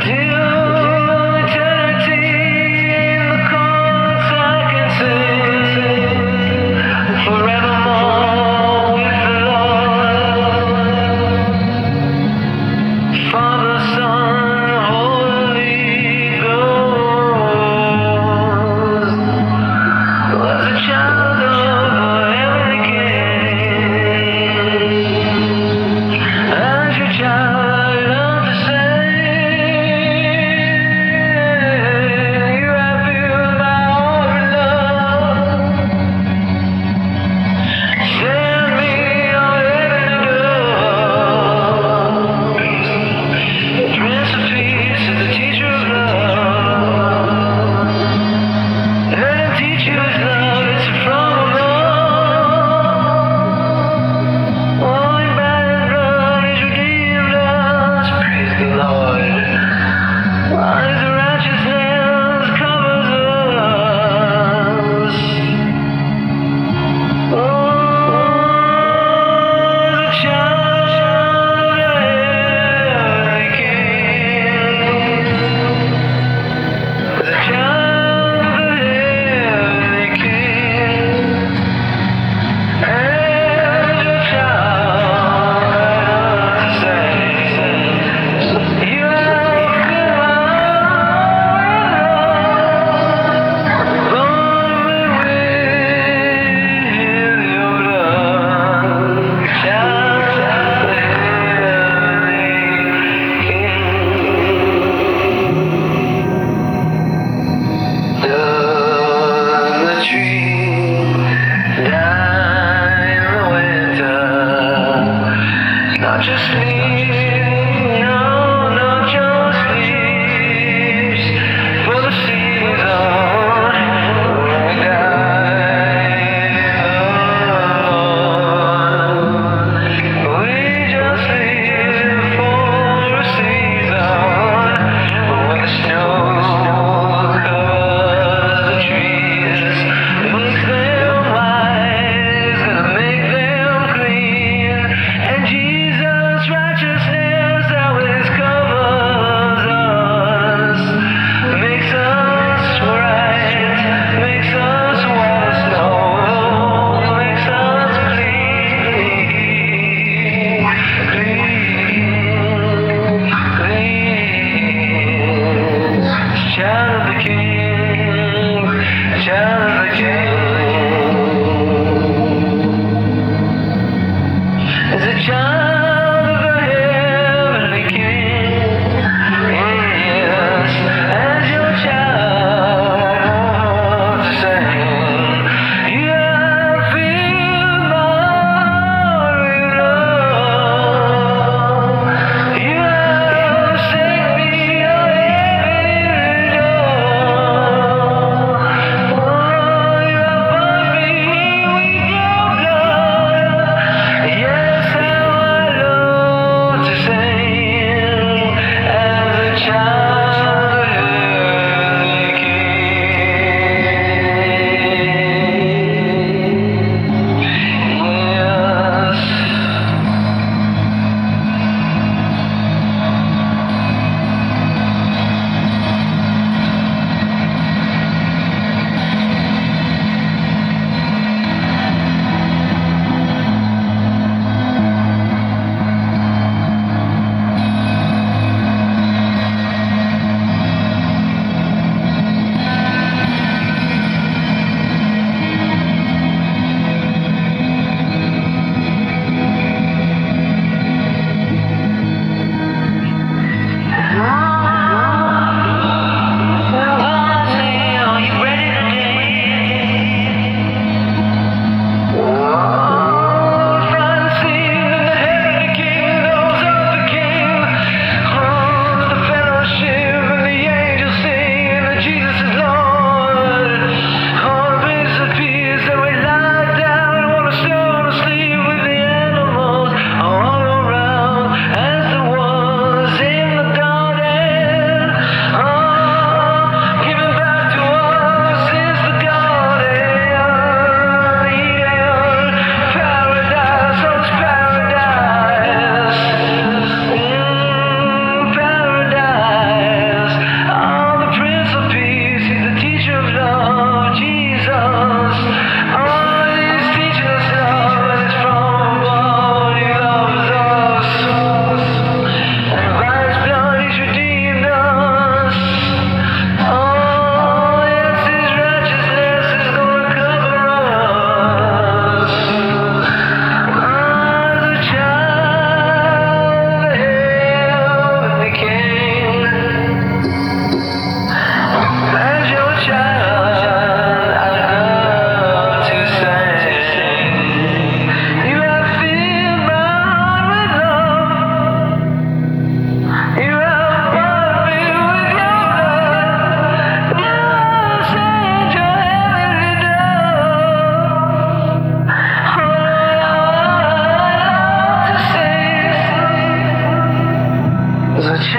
Until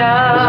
tell